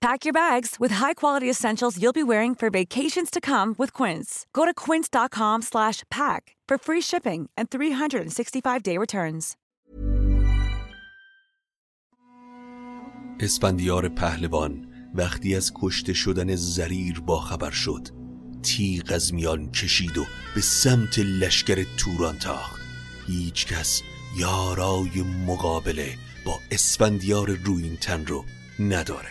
Pack your bags with high-quality essentials you'll be wearing for vacations to come with Quince. Go to quince.com/pack for free shipping and 365-day returns. اسفندیار پهلوان وقتی از کشته شدن زریر باخبر شد تیغ از میان کشید و به سمت لشکر توران تاخت هیچ کس یارای مقابله با اسفندیار روینتن رو نداره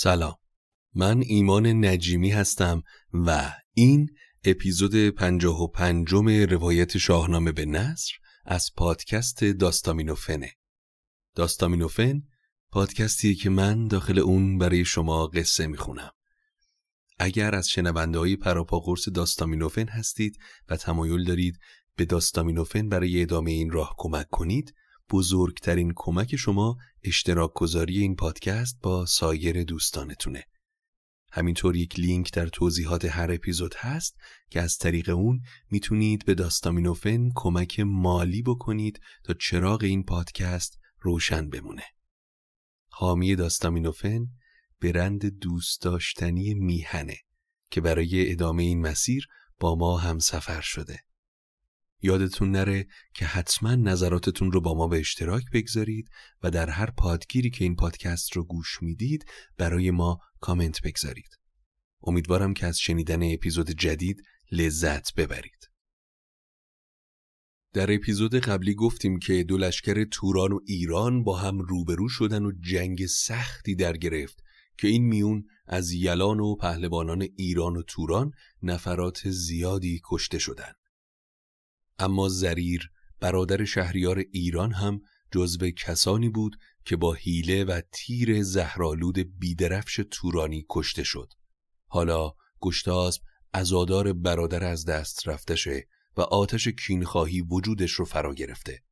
سلام. من ایمان نجیمی هستم و این اپیزود پنجاه و پنجم روایت شاهنامه به نصر از پادکست داستامینوفنه. داستامینوفن پادکستی که من داخل اون برای شما قصه می‌خونم. اگر از شنونده های پراپا قرص داستامینوفن هستید و تمایل دارید به داستامینوفن برای ادامه این راه کمک کنید بزرگترین کمک شما اشتراک گذاری این پادکست با سایر دوستانتونه. همینطور یک لینک در توضیحات هر اپیزود هست که از طریق اون می‌تونید به داستامینوفن کمک مالی بکنید تا چراغ این پادکست روشن بمونه. حامی داستامینوفن برند دوست داشتنی میهنه که برای ادامه این مسیر با ما هم سفر شده. یادتون نره که حتما نظراتتون رو با ما به اشتراک بگذارید و در هر پادگیری که این پادکست رو گوش می‌دید برای ما کامنت بگذارید. امیدوارم که از شنیدن اپیزود جدید لذت ببرید. در اپیزود قبلی گفتیم که دو لشکر توران و ایران با هم روبرو شدن و جنگ سختی در گرفت که این میون از یلان و پهلوانان ایران و توران نفرات زیادی کشته شدند. اما زریر برادر شهریار ایران هم جزو کسانی بود که با حیله و تیر زهرالود بیدرفش تورانی کشته شد. حالا گشتاسب ازادار برادر از دست رفتشه و آتش کینخواهی وجودش رو فرا گرفته.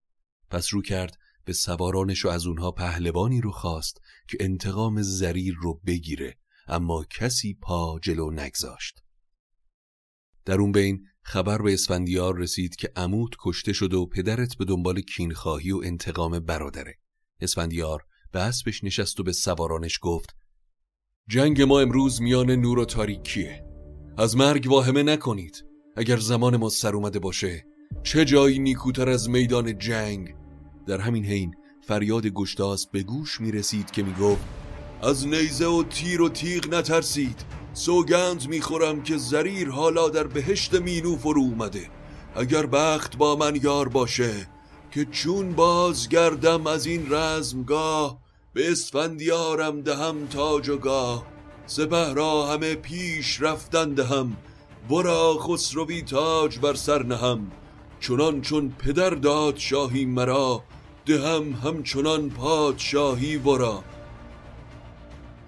پس رو کرد به سوارانش و از اونها پهلوانی رو خواست که انتقام زریر رو بگیره اما کسی پا جلو نگذاشت. در اون بین خبر به اسفندیار رسید که عمود کشته شد و پدرت به دنبال کینخواهی و انتقام برادره. اسفندیار به اسبش نشست و به سوارانش گفت جنگ ما امروز میان نور و تاریکیه. از مرگ واهمه نکنید. اگر زمان ما سر اومده باشه چه جایی نیکوتر از میدان جنگ در همین حین فریاد گشتاس به گوش می رسید که می گفت از نیزه و تیر و تیغ نترسید سوگند می‌خورم که زریر حالا در بهشت مینو فرو اومده. اگر بخت با من یار باشه که چون باز گردم از این رزمگاه به اسفندیارم دهم تاج و گاه. سپه را همه پیش رفتن دهم ورا خسروی تاج بر سر نهم. چنان چون پدر داد شاهی مرا دهم همچنان پادشاهی ورا.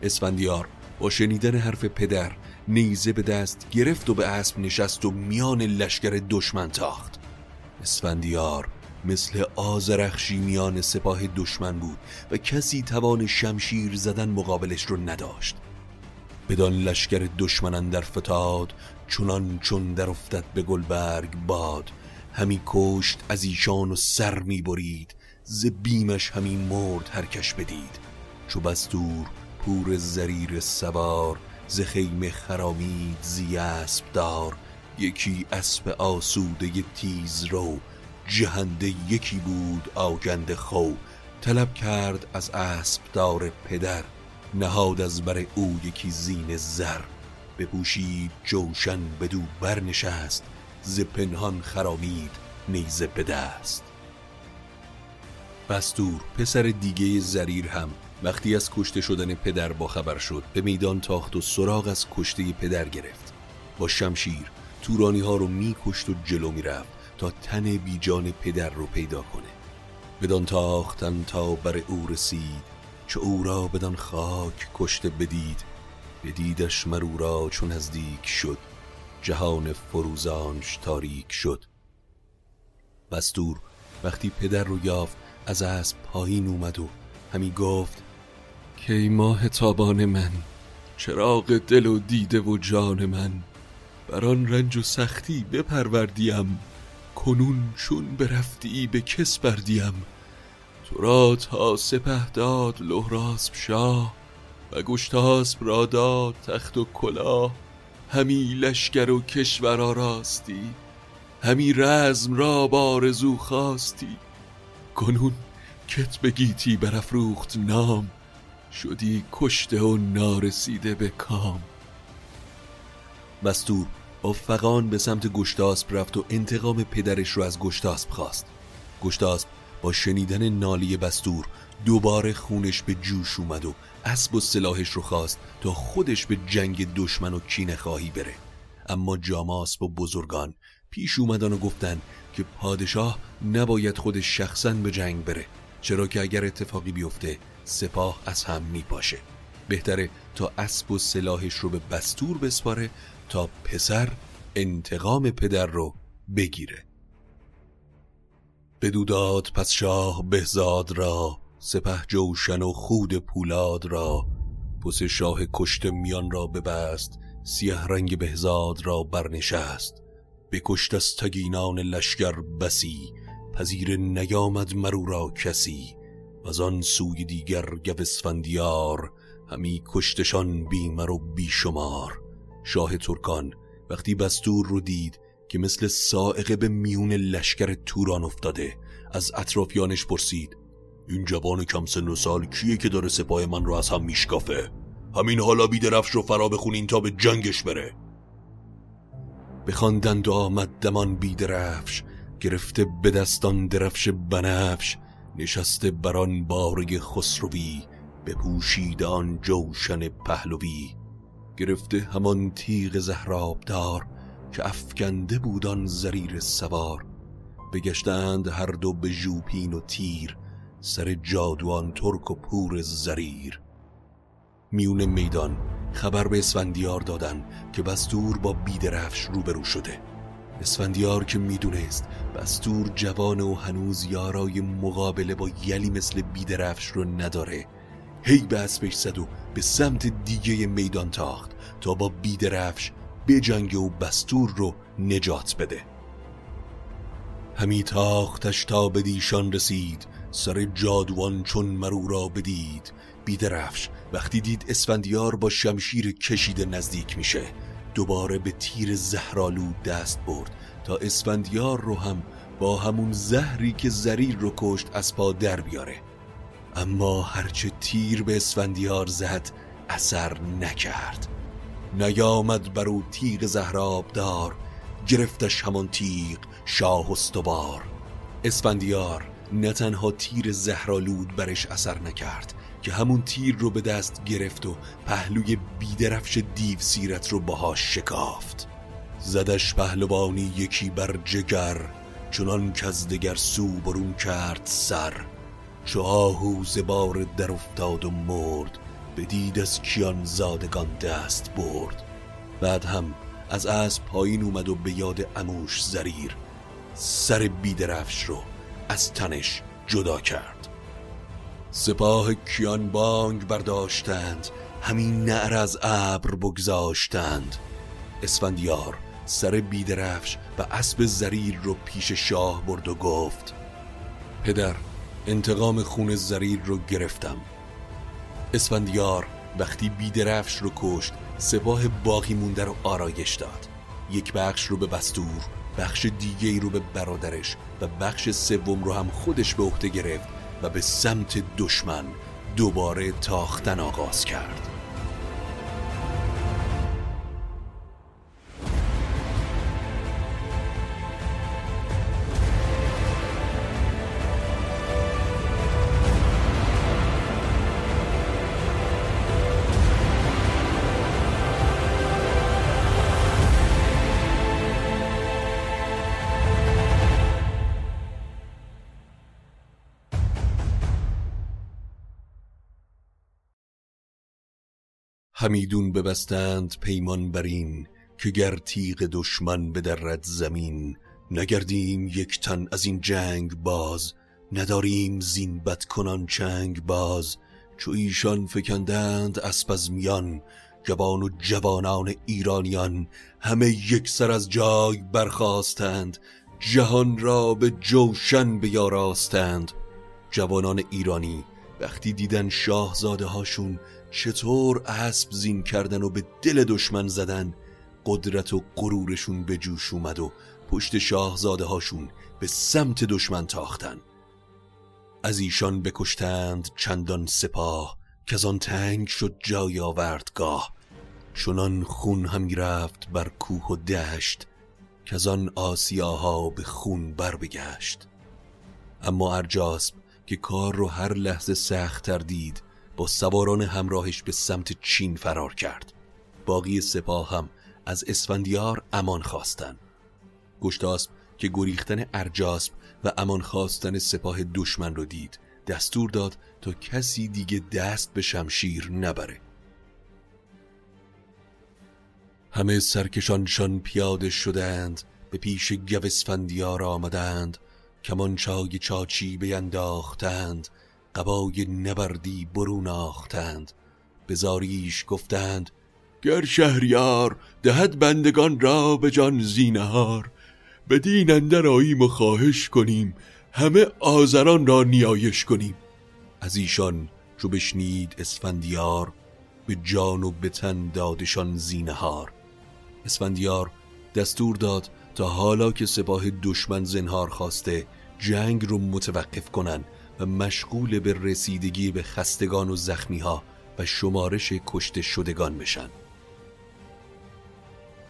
اسفندیار با شنیدن حرف پدر نیزه به دست گرفت و به اسب نشست و میان لشکر دشمن تاخت. اسفندیار مثل آزرخشی میان سپاه دشمن بود و کسی توان شمشیر زدن مقابلش رو نداشت. بدان لشکر دشمنان در فتاد چونان چون در افتد به گلبرگ باد. همی کشت از ایشان و سر می برید ز بیمش همی مرد هرکش بدید. چو بستور پور زریر سوار ز خیمه خرامید زی اسب دار. یکی اسب آسوده تیز رو جهنده یکی بود آگند خو. طلب کرد از اسب دار پدر نهاد از بر او یکی زین زر. بپوشید جوشن بدو برنشست ز پنهان خرامید نیزه به دست بستور پسر دیگه زریر هم وقتی از کشته شدن پدر با خبر شد به میدان تاخت و سراغ از کشته پدر گرفت. با شمشیر تورانی ها رو میکشت و جلو می‌رفت تا تن بیجان پدر رو پیدا کنه. بدان تاختن تا بر او رسید چه او را بدان خاک کشته بدید بدیدش مرو را چون نزدیک شد. جهان فروزانش تاریک شد. بستور وقتی پدر رو یافت از اسب پایین اومد و همی گفت کی ماه تابان من چراغ دل و دیده و جان من. بر آن رنج و سختی بپروردیم کنون چون برفتی به کس بردیم. تو را تا سپه داد لحراسب شاه و گشتاسب را داد تخت و کلاه. همی لشکر و کشور آراستی همی رزم را بارزو خواستی. کنون کت بگیتی برافروخت نام شدی کشته و نارسیده به کام. بستور با فقان به سمت گشتاسب رفت و انتقام پدرش رو از گشتاسب خواست. گشتاسب با شنیدن نالی بستور دوباره خونش به جوش اومد و اسب و سلاحش رو خواست تا خودش به جنگ دشمن و کینه خواهی بره. اما جاماسب و بزرگان پیش اومدن و گفتن که پادشاه نباید خودش شخصا به جنگ بره چرا که اگر اتفاقی بیفته سپاه از هم میپاشه. بهتره تا اسب و سلاحش رو به بستور بسپاره تا پسر انتقام پدر رو بگیره. بدوداد پس شاه بهزاد را سپه جوشن و خود پولاد را. پس شاه کشت میان را ببست سیه رنگ بهزاد را برنشست. بکشت از تگینان لشکر بسی پذیر نیامد مرو را کسی. و آن سوی دیگر گوسفندیار همی کشتشان بیمر و بیشمار. شاه ترکان وقتی بستور رو دید که مثل سائقه به میون لشکر توران افتاده از اطرافیانش پرسید این جوان کم سن و سال کیه که داره سپاه من رو از هم میشکافه؟ همین حالا بیدرفش رو فرا بخونین تا به جنگش بره. بخواندند و آمد دمان بیدرفش گرفته به دستان درفش بنفش نشسته بران بارگ خسروی بپوشید آن جوشن پهلوی. گرفته همان تیغ زهرابدار که افکنده بودان زریر سوار. بگشتند هر دو به ژوپین و تیر سر جادوان ترک و پور زریر. میون میدان خبر به اسفندیار دادن که بستور با بیدرفش روبرو شده. اسفندیار که می‌دونست بستور جوان و هنوز یارای مقابله با یلی مثل بیدرفش رو نداره هی به اسبش زد و به سمت دیگه میدان تاخت تا با بیدرفش جنگ و بستور رو نجات بده. همی تاختش تا به دیشان رسید سر جادوان چون مرو را بدید. بیدرفش وقتی دید اسفندیار با شمشیر کشیده نزدیک میشه دوباره به تیر زهرالو دست برد تا اسفندیار رو هم با همون زهری که زریر رو کشت از پا در بیاره. اما هرچه تیر به اسفندیار زد اثر نکرد. نیامد بر او تیغ زهراب دار گرفتش همان تیغ شاه استوار. اسفندیار نه تنها تیر زهرالود برش اثر نکرد که همون تیر رو به دست گرفت و پهلوی بیدرفش دیو سیرت رو باهاش شکافت. زدش پهلوانی یکی بر جگر چنان که از دگر سو برون کرد سر. چو آهو زبار در افتاد و مرد بدید از کیان زادگان دست برد. بعد هم از اسب پایین اومد و به یاد اموش زریر. سر بیدرفش رو از تنش جدا کرد. سپاه کیان بانگ برداشتند همین نعر از ابر بگذاشتند. اسفندیار سر بیدرفش و اسب زریر رو پیش شاه برد و گفت پدر انتقام خون زریر رو گرفتم. اسفندیار وقتی بیدرفش رو کشت سپاه باقی مونده رو آرایش داد. یک بخش رو به بستور بخش دیگه رو به برادرش و بخش سوم رو هم خودش به عهده گرفت و به سمت دشمن دوباره تاختن آغاز کرد. همیدون ببستند پیمان برین که گر تیغ دشمن بدرد زمین. نگردیم یک تن از این جنگ باز نداریم زین بد کنان چنگ باز. چو ایشان فکندند اسب از میان جوان و جوانان ایرانیان همه یک سر از جای برخواستند جهان را به جوشن بیاراستند. جوانان ایرانی وقتی دیدن شاهزاده هاشون چطور اسب زین کردن و به دل دشمن زدن قدرت و غرورشون به جوش اومد و پشت شاهزاده هاشون به سمت دشمن تاختن. از ایشان بکشتند چندان سپاه که از آن تنگ شد جای آوردگاه. چنان خون همی رفت بر کوه و دشت که آن آسیاها به خون بر بگشت اما ارجاسب که کار رو هر لحظه سختتر دید با سواران همراهش به سمت چین فرار کرد. باقی سپاه هم از اسفندیار امان خواستن. گشتاسب که گریختن ارجاسب و امان خواستن سپاه دشمن رو دید دستور داد تا کسی دیگه دست به شمشیر نبره. همه سرکشانشان پیاده شدند به پیش گو اسفندیار آمدند کمان چای چاچی بینداختند قبای نبردی برون آختند. به زاریش گفتند گر شهریار دهد بندگان را به جان زینهار بدین اندر آییم و خواهش کنیم همه آزران را نیایش کنیم. از ایشان چو بشنید اسفندیار به جان و به تن دادشان زینهار. اسفندیار دستور داد تا حالا که سپاه دشمن زنهار خواسته جنگ رو متوقف کنن و مشغول به رسیدگی به خستگان و زخمی ها و شمارش کشته شدگان بشن.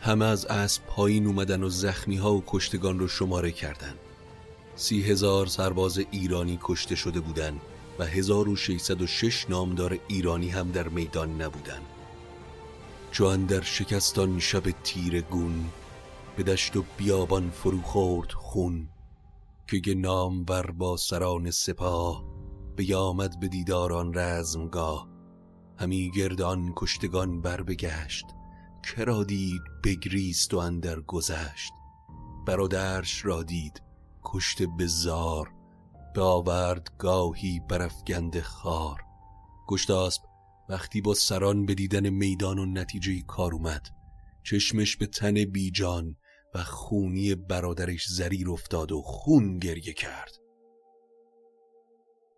همه از اسب پایین اومدن و زخمی ها و کشتگان رو شماره کردن. سی هزار سرباز ایرانی کشته شده بودن و 1606 نامدار ایرانی هم در میدان نبودن. چون در شکستان شب تیر گون به دشت و بیابان فرو خورد خون که نام بر با سران سپاه بیامد به دیداران رزمگاه. همی گردان کشتگان بر بگشت کرا دید بگریست و اندر گذشت. برادرش را دید کشته به زار به آورد گاهی برافگند خار. گشتاسب وقتی با سران به دیدن میدان و نتیجه کار اومد چشمش به تن بیجان و خونی برادرش زریر افتاد و خون گریه کرد.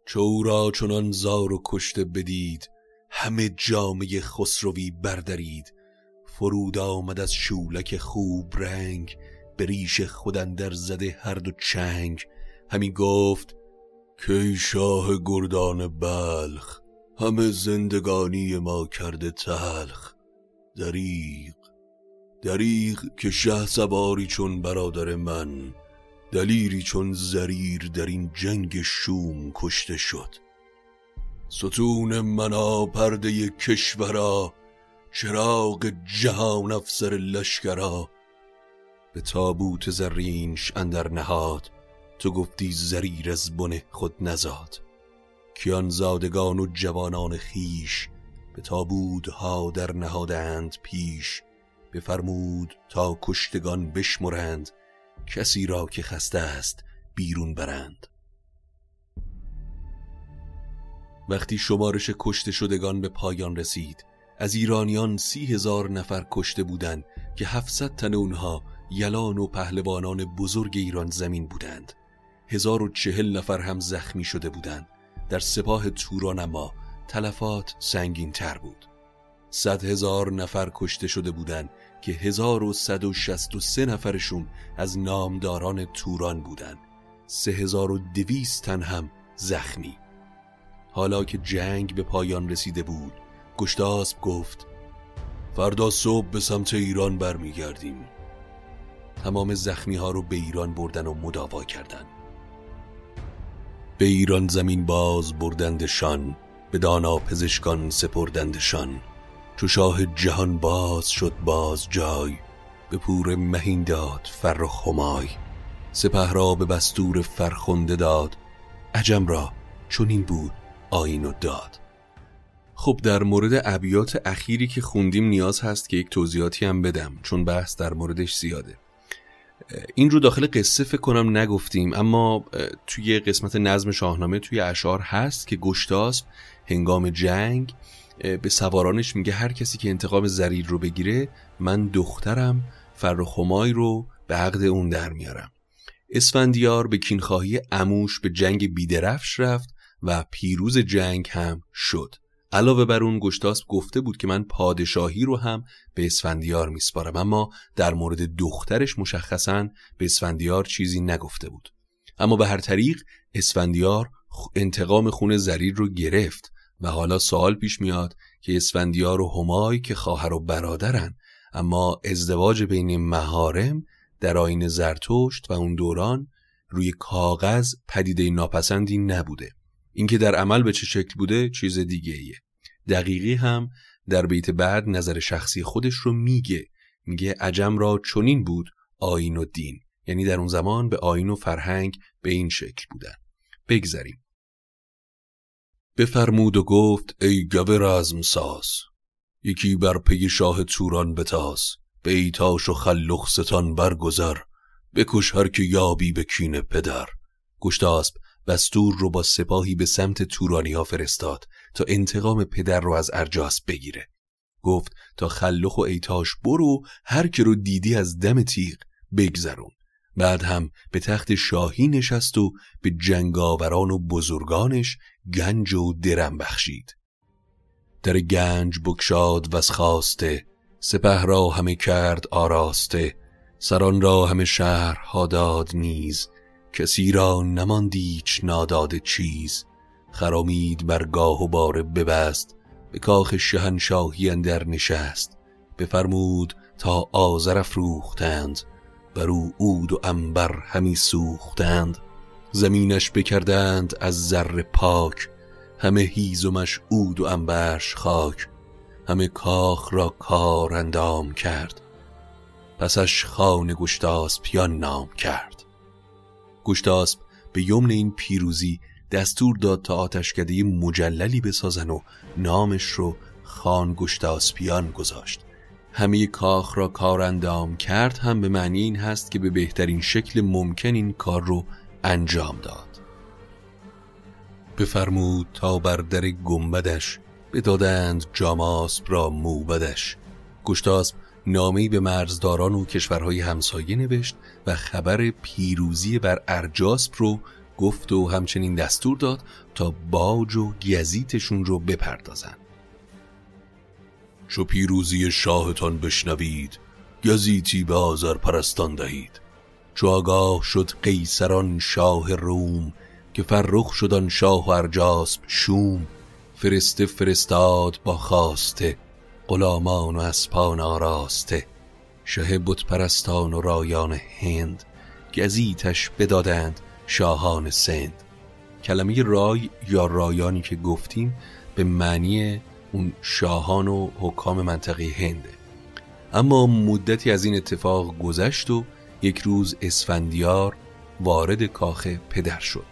چو را چنان زار و کشته بدید همه جامعه خسروی بردارید فرود آمد از شولک خوب رنگ به ریش خودندر زده هر دو چنگ. همی گفت که شاه گردان بلخ همه زندگانی ما کرده تلخ. دریغ دریغ که شه سواری چون برادر من دلیری چون زریر در این جنگ شوم کشته شد. ستون منا پرده کشورا چراغ جهان افسر لشکرا. به تابوت زرینش اندر نهاد تو گفتی زریر از بن خود نزاد. کیان زادگان و جوانان خیش به تابودها در نهادند پیش. بفرمود تا کشتگان بشمرند کسی را که خسته است بیرون برند. وقتی شمارش کشته شدگان به پایان رسید از ایرانیان سی هزار نفر کشته بودند که هفتصد تن اونها یلان و پهلوانان بزرگ ایران زمین بودند. هزار و چهل نفر هم زخمی شده بودند. در سپاه توران اما تلفات سنگین تر بود. صد هزار نفر کشته شده بودند که هزار و صد و شست و سه نفرشون از نامداران توران بودند. سه هزار و دویست تن هم زخمی. حالا که جنگ به پایان رسیده بود گشتاسب گفت فردا صبح به سمت ایران برمیگردیم. تمام زخمی ها رو به ایران بردن و مداوا کردند. به ایران زمین باز بردندشان به دانا پزشکان سپردندشان. چو شاه جهان باز شد باز جای. به پور مهین داد فر و خمای. سپه را به بستور فرخنده داد. عجم را این بود آین و داد. خب در مورد ابیات اخیری که خوندیم نیاز هست که یک توضیحاتی هم بدم چون بحث در موردش زیاده. این رو داخل قصه فکر کنم نگفتیم اما توی قسمت نظم شاهنامه توی اشعار هست که گشتاسب هنگام جنگ به سوارانش میگه هر کسی که انتقام زریر رو بگیره من دخترم فرخمای رو به عقد اون در میارم. اسفندیار به کینخواهی اموش به جنگ بیدرفش رفت و پیروز جنگ هم شد. علاوه بر اون گشتاسب گفته بود که من پادشاهی رو هم به اسفندیار میسپارم اما در مورد دخترش مشخصا به اسفندیار چیزی نگفته بود. اما به هر طریق اسفندیار انتقام خون زریر رو گرفت و حالا سوال پیش میاد که اسفندیار و همای که خواهر و برادرن اما ازدواج بین مهارم در آین زرتشت و اون دوران روی کاغذ پدیده ناپسندی نبوده. اینکه در عمل به چه شکل بوده چیز دیگه ایه. دقیقی هم در بیت بعد نظر شخصی خودش رو میگه. میگه عجم را چنین بود آین و دین. یعنی در اون زمان به آین و فرهنگ به این شکل بودن. بگذریم. بفرمود و گفت ای گوه رزم ساز یکی بر پی شاه توران بتاز به ایتاش و خلخ ستان برگذر بکش هر که یابی به کین پدر. گشتاسب بستور رو با سپاهی به سمت تورانی ها فرستاد تا انتقام پدر رو از ارجاس بگیره. گفت تا خلخ و ایتاش برو هر که رو دیدی از دم تیغ بگذرون. بعد هم به تخت شاهی نشست و به جنگاوران و بزرگانش گنج و درم بخشید. در گنج بکشاد و خواسته سپه را همه کرد آراسته سران را همه شهر داد نیز کسی را نماندیچ ناداده چیز. خرامید بر گاه و باره ببست به کاخ شهنشاهی اندر نشست بفرمود تا آذر افروختند. بر او عود و انبر همی سوختند. زمینش بکردند از زر پاک. همه هیزمش عود و انبرش خاک. همه کاخ را کار اندام کرد. پسش خان گشتاسپیان نام کرد. گشتاسپ به یمن این پیروزی دستور داد تا آتشکده مجللی بسازن و نامش رو خان گشتاسپیان گذاشت. همه کاخ را کار اندام کرد هم به معنی این هست که به بهترین شکل ممکن این کار رو انجام داد. بفرمود تا بر در گنبدش بدادند جاماسب را موبدش. گشتاسب نامه‌ای به مرزداران و کشورهای همسایه نوشت و خبر پیروزی بر ارجاسپ رو گفت و همچنین دستور داد تا باج و گزیتشون رو بپردازن چو پیروزی شاهتان بشنوید گزیتی به آذر پرستان دهید. چو آگاه شد قیصران شاه روم که فرخ شدن شاه و ارجاسب شوم فرسته فرستاد با خواسته غلامان و اسپان آراسته. شه بت پرستان و رایان هند گزیتش بدادند شاهان سند. کلمه رای یا رایانی که گفتیم به معنی اون شاهان و حکام منطقه هنده اما مدتی از این اتفاق گذشت و یک روز اسفندیار وارد کاخ پدر شد.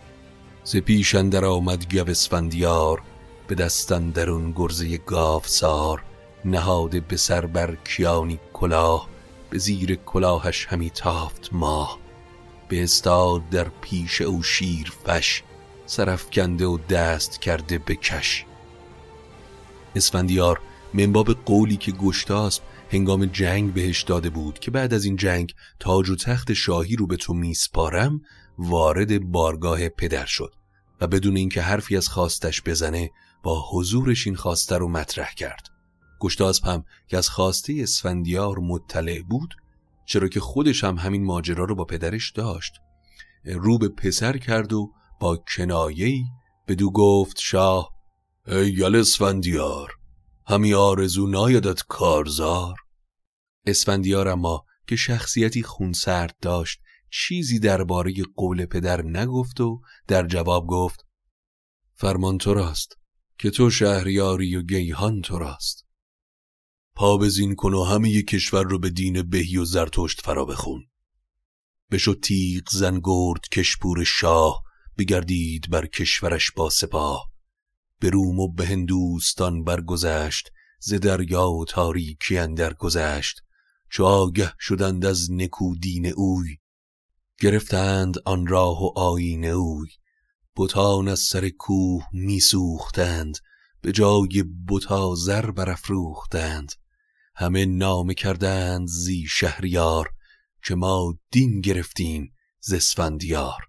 ز پیش اندر آمد گو اسفندیار به دستن درون گرزه گاو سار نهاده به سر بر کیانی کلاه به زیر کلاهش همی تافت ماه. به استاد در پیش او شیر فش سرفکنده و دست کرده به کش. اسفندیار منباب قولی که گشتاسب هنگام جنگ بهش داده بود که بعد از این جنگ تاج و تخت شاهی رو به تو میسپارم وارد بارگاه پدر شد و بدون اینکه حرفی از خواستش بزنه با حضورش این خواسته رو مطرح کرد. گشتاسب هم که از خواسته اسفندیار مطلع بود چرا که خودش هم همین ماجرا رو با پدرش داشت. رو به پسر کرد و با کنایه‌ای بدو گفت شاه ای یل اسفندیار همی آرزو نایدت کارزار. اسفندیار اما که شخصیتی خونسرد داشت چیزی درباره قول پدر نگفت و در جواب گفت فرمان تو راست که تو شهریاری و گیهان تو راست. پا بزین کن و همه کشور رو به دین بهی و زرتشت فرا بخون. بشو تیغ زنگرد کشپور شاه بگردید بر کشورش با سپاه. به روم و به هندوستان برگذشت ز دریا و تاریکی اندر گذشت چو آگه شدند از نکو دین اوی. گرفتند آن راه و آیین اوی. بتان از سر کوه میسوختند به جای بتا زر برافروختند. همه نامه کردند زی شهریار که ما دین گرفتیم ز اسفندیار.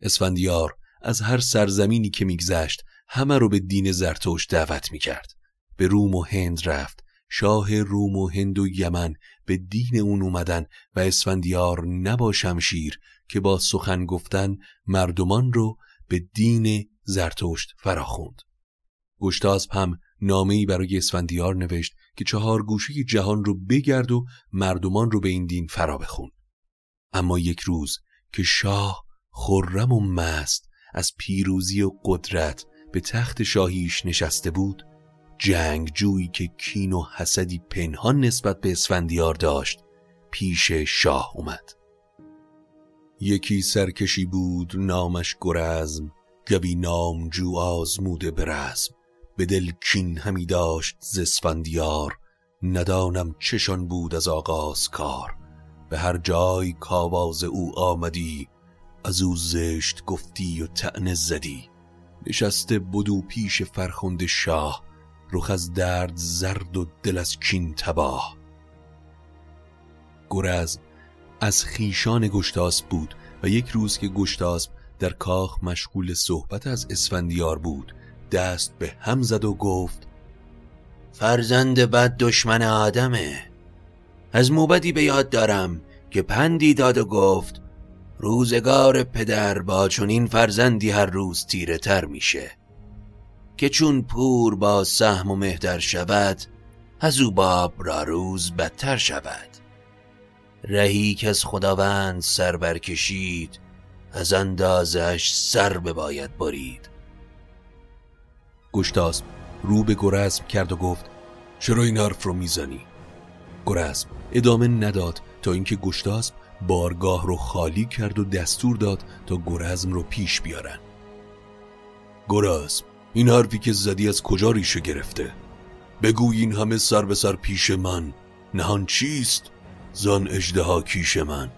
اسفندیار از هر سرزمینی که میگذشت همه رو به دین زرتوش دعوت می‌کرد. به روم و هند رفت. شاه روم و هند و یمن به دین اون اومدن و اسفندیار نبا شمشیر که با سخن گفتن مردمان رو به دین زرتشت فراخوند. گشتاسب هم نامه‌ای برای اسفندیار نوشت که چهار گوشه جهان رو بگرد و مردمان رو به این دین فرا بخون. اما یک روز که شاه خرم و مست از پیروزی و قدرت به تخت شاهیش نشسته بود جنگجویی که کین و حسدی پنهان نسبت به اسفندیار داشت پیش شاه اومد. یکی سرکشی بود نامش گرزم گوی نامجو آزموده برزم به دل کین همی داشت ز اسفندیار ندانم چشان بود از آغاز کار. به هر جای کاواز او آمدی از او زشت گفتی و تعنه زدی. نشسته بدو پیش فرخنده شاه رخ از درد زرد و دل از کین تباه. گرز از خیشان گشتاسب بود و یک روز که گشتاسب در کاخ مشغول صحبت از اسفندیار بود دست به هم زد و گفت فرزند بد دشمن آدمه. از موبدی به یاد دارم که پندی داد و گفت روزگار پدر با چنین فرزندی هر روز تیره تر میشه که چون پور با سهم و مهدر شود از او باب را روز بدتر شود رهی که از خداوند سر برکشید از اندازش سر بباید برید گشتاسب رو به گرزم کرد و گفت چرا این حرف رو می‌زنی؟ گرزم ادامه نداد تا اینکه گشتاسب بارگاه رو خالی کرد و دستور داد تا گرزم رو پیش بیارن. گرزم این حرفی که زدی از کجا ریشه گرفته؟ بگو این همه سر به سر پیش من نهان چیست؟ زان اجده کیش من.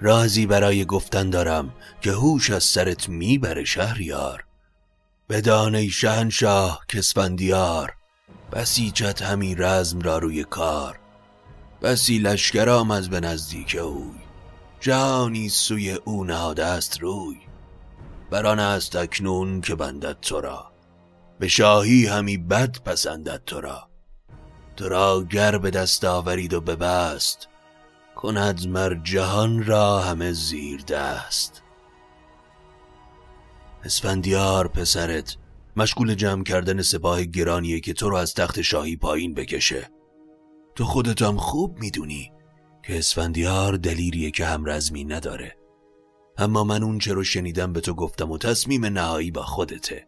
رازی برای گفتن دارم که هوش از سرت می‌بره شهریار. بدان ای شهنشاه کسفندیار بسیجت همی رزم را روی کار. بسی لشکر آمد به نزدیک اوی. جهانی سوی او نهاده است روی. بران است اکنون که بندد تو را. به شاهی همی بد پسندد تو را. تو را گر به دست آورید و ببست کند مر جهان را همه زیر دست. اسفندیار پسرت مشغول جمع کردن سپاه گرانیه که تو رو از تخت شاهی پایین بکشه. تو خودتم خوب می‌دونی که اسفندیار دلیریه که همرزمی نداره. اما من اون رو شنیدم به تو گفتم و تصمیم نهایی با خودته.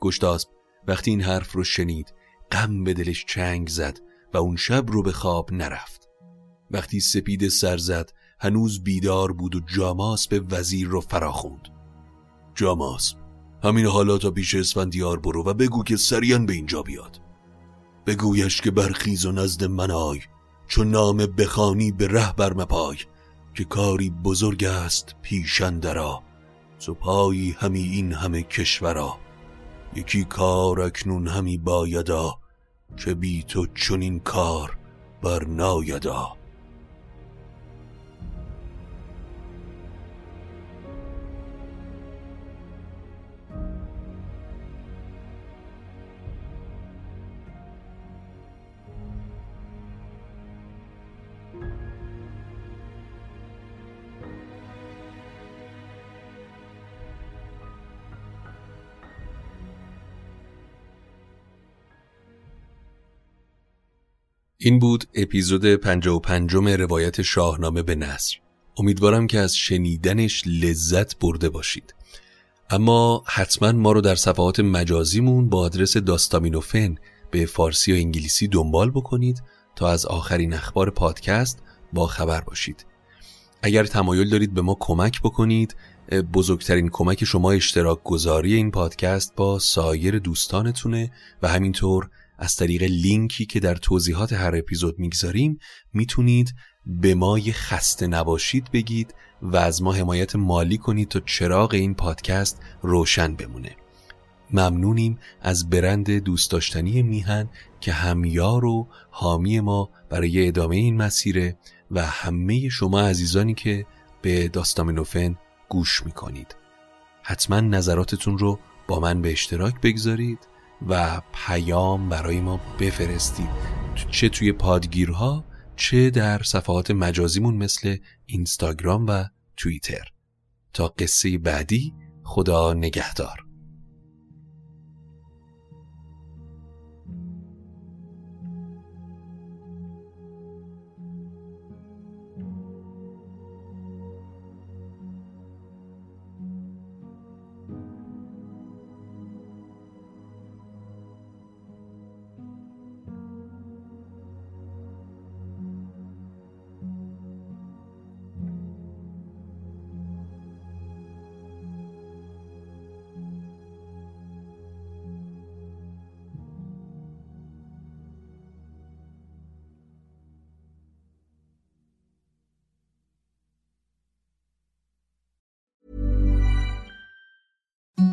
گشتاسب وقتی این حرف رو شنید غم به دلش چنگ زد و اون شب رو به خواب نرفت. وقتی سپید سر زد هنوز بیدار بود و جاماسب وزیر رو فراخوند. جاماسب همین حالا تا پیش اسفندیار برو و بگو که سریان به اینجا بیاد. بگویش که برخیز و نزد من آی چون نام بخانی به ره برمپای که کاری بزرگ است پیشندرا تو پایی همی این همه کشورا. یکی کار اکنون همی بایدا که بی تو چنین کار بر نایدا. این بود اپیزود 55 روایت شاهنامه به نصر امیدوارم که از شنیدنش لذت برده باشید. اما حتما ما رو در صفحات مجازیمون با آدرس داستامینوفن به فارسی و انگلیسی دنبال بکنید تا از آخرین اخبار پادکست با خبر باشید. اگر تمایل دارید به ما کمک بکنید بزرگترین کمک شما اشتراک گذاری این پادکست با سایر دوستانتونه و همینطور از طریق لینکی که در توضیحات هر اپیزود می‌گذاریم می‌تونید به ما یه خسته نباشید بگید و از ما حمایت مالی کنید تا چراغ این پادکست روشن بمونه. ممنونیم از برند دوست داشتنی میهن که همیار و حامی ما برای ادامه این مسیره و همه شما عزیزانی که به داستامینوفن گوش می‌کنید. حتما نظراتتون رو با من به اشتراک بگذارید. و پیام برای ما بفرستید. چه توی پادگیرها چه در صفحات مجازیمون مثل اینستاگرام و توییتر. تا قصه بعدی خدا نگهدار.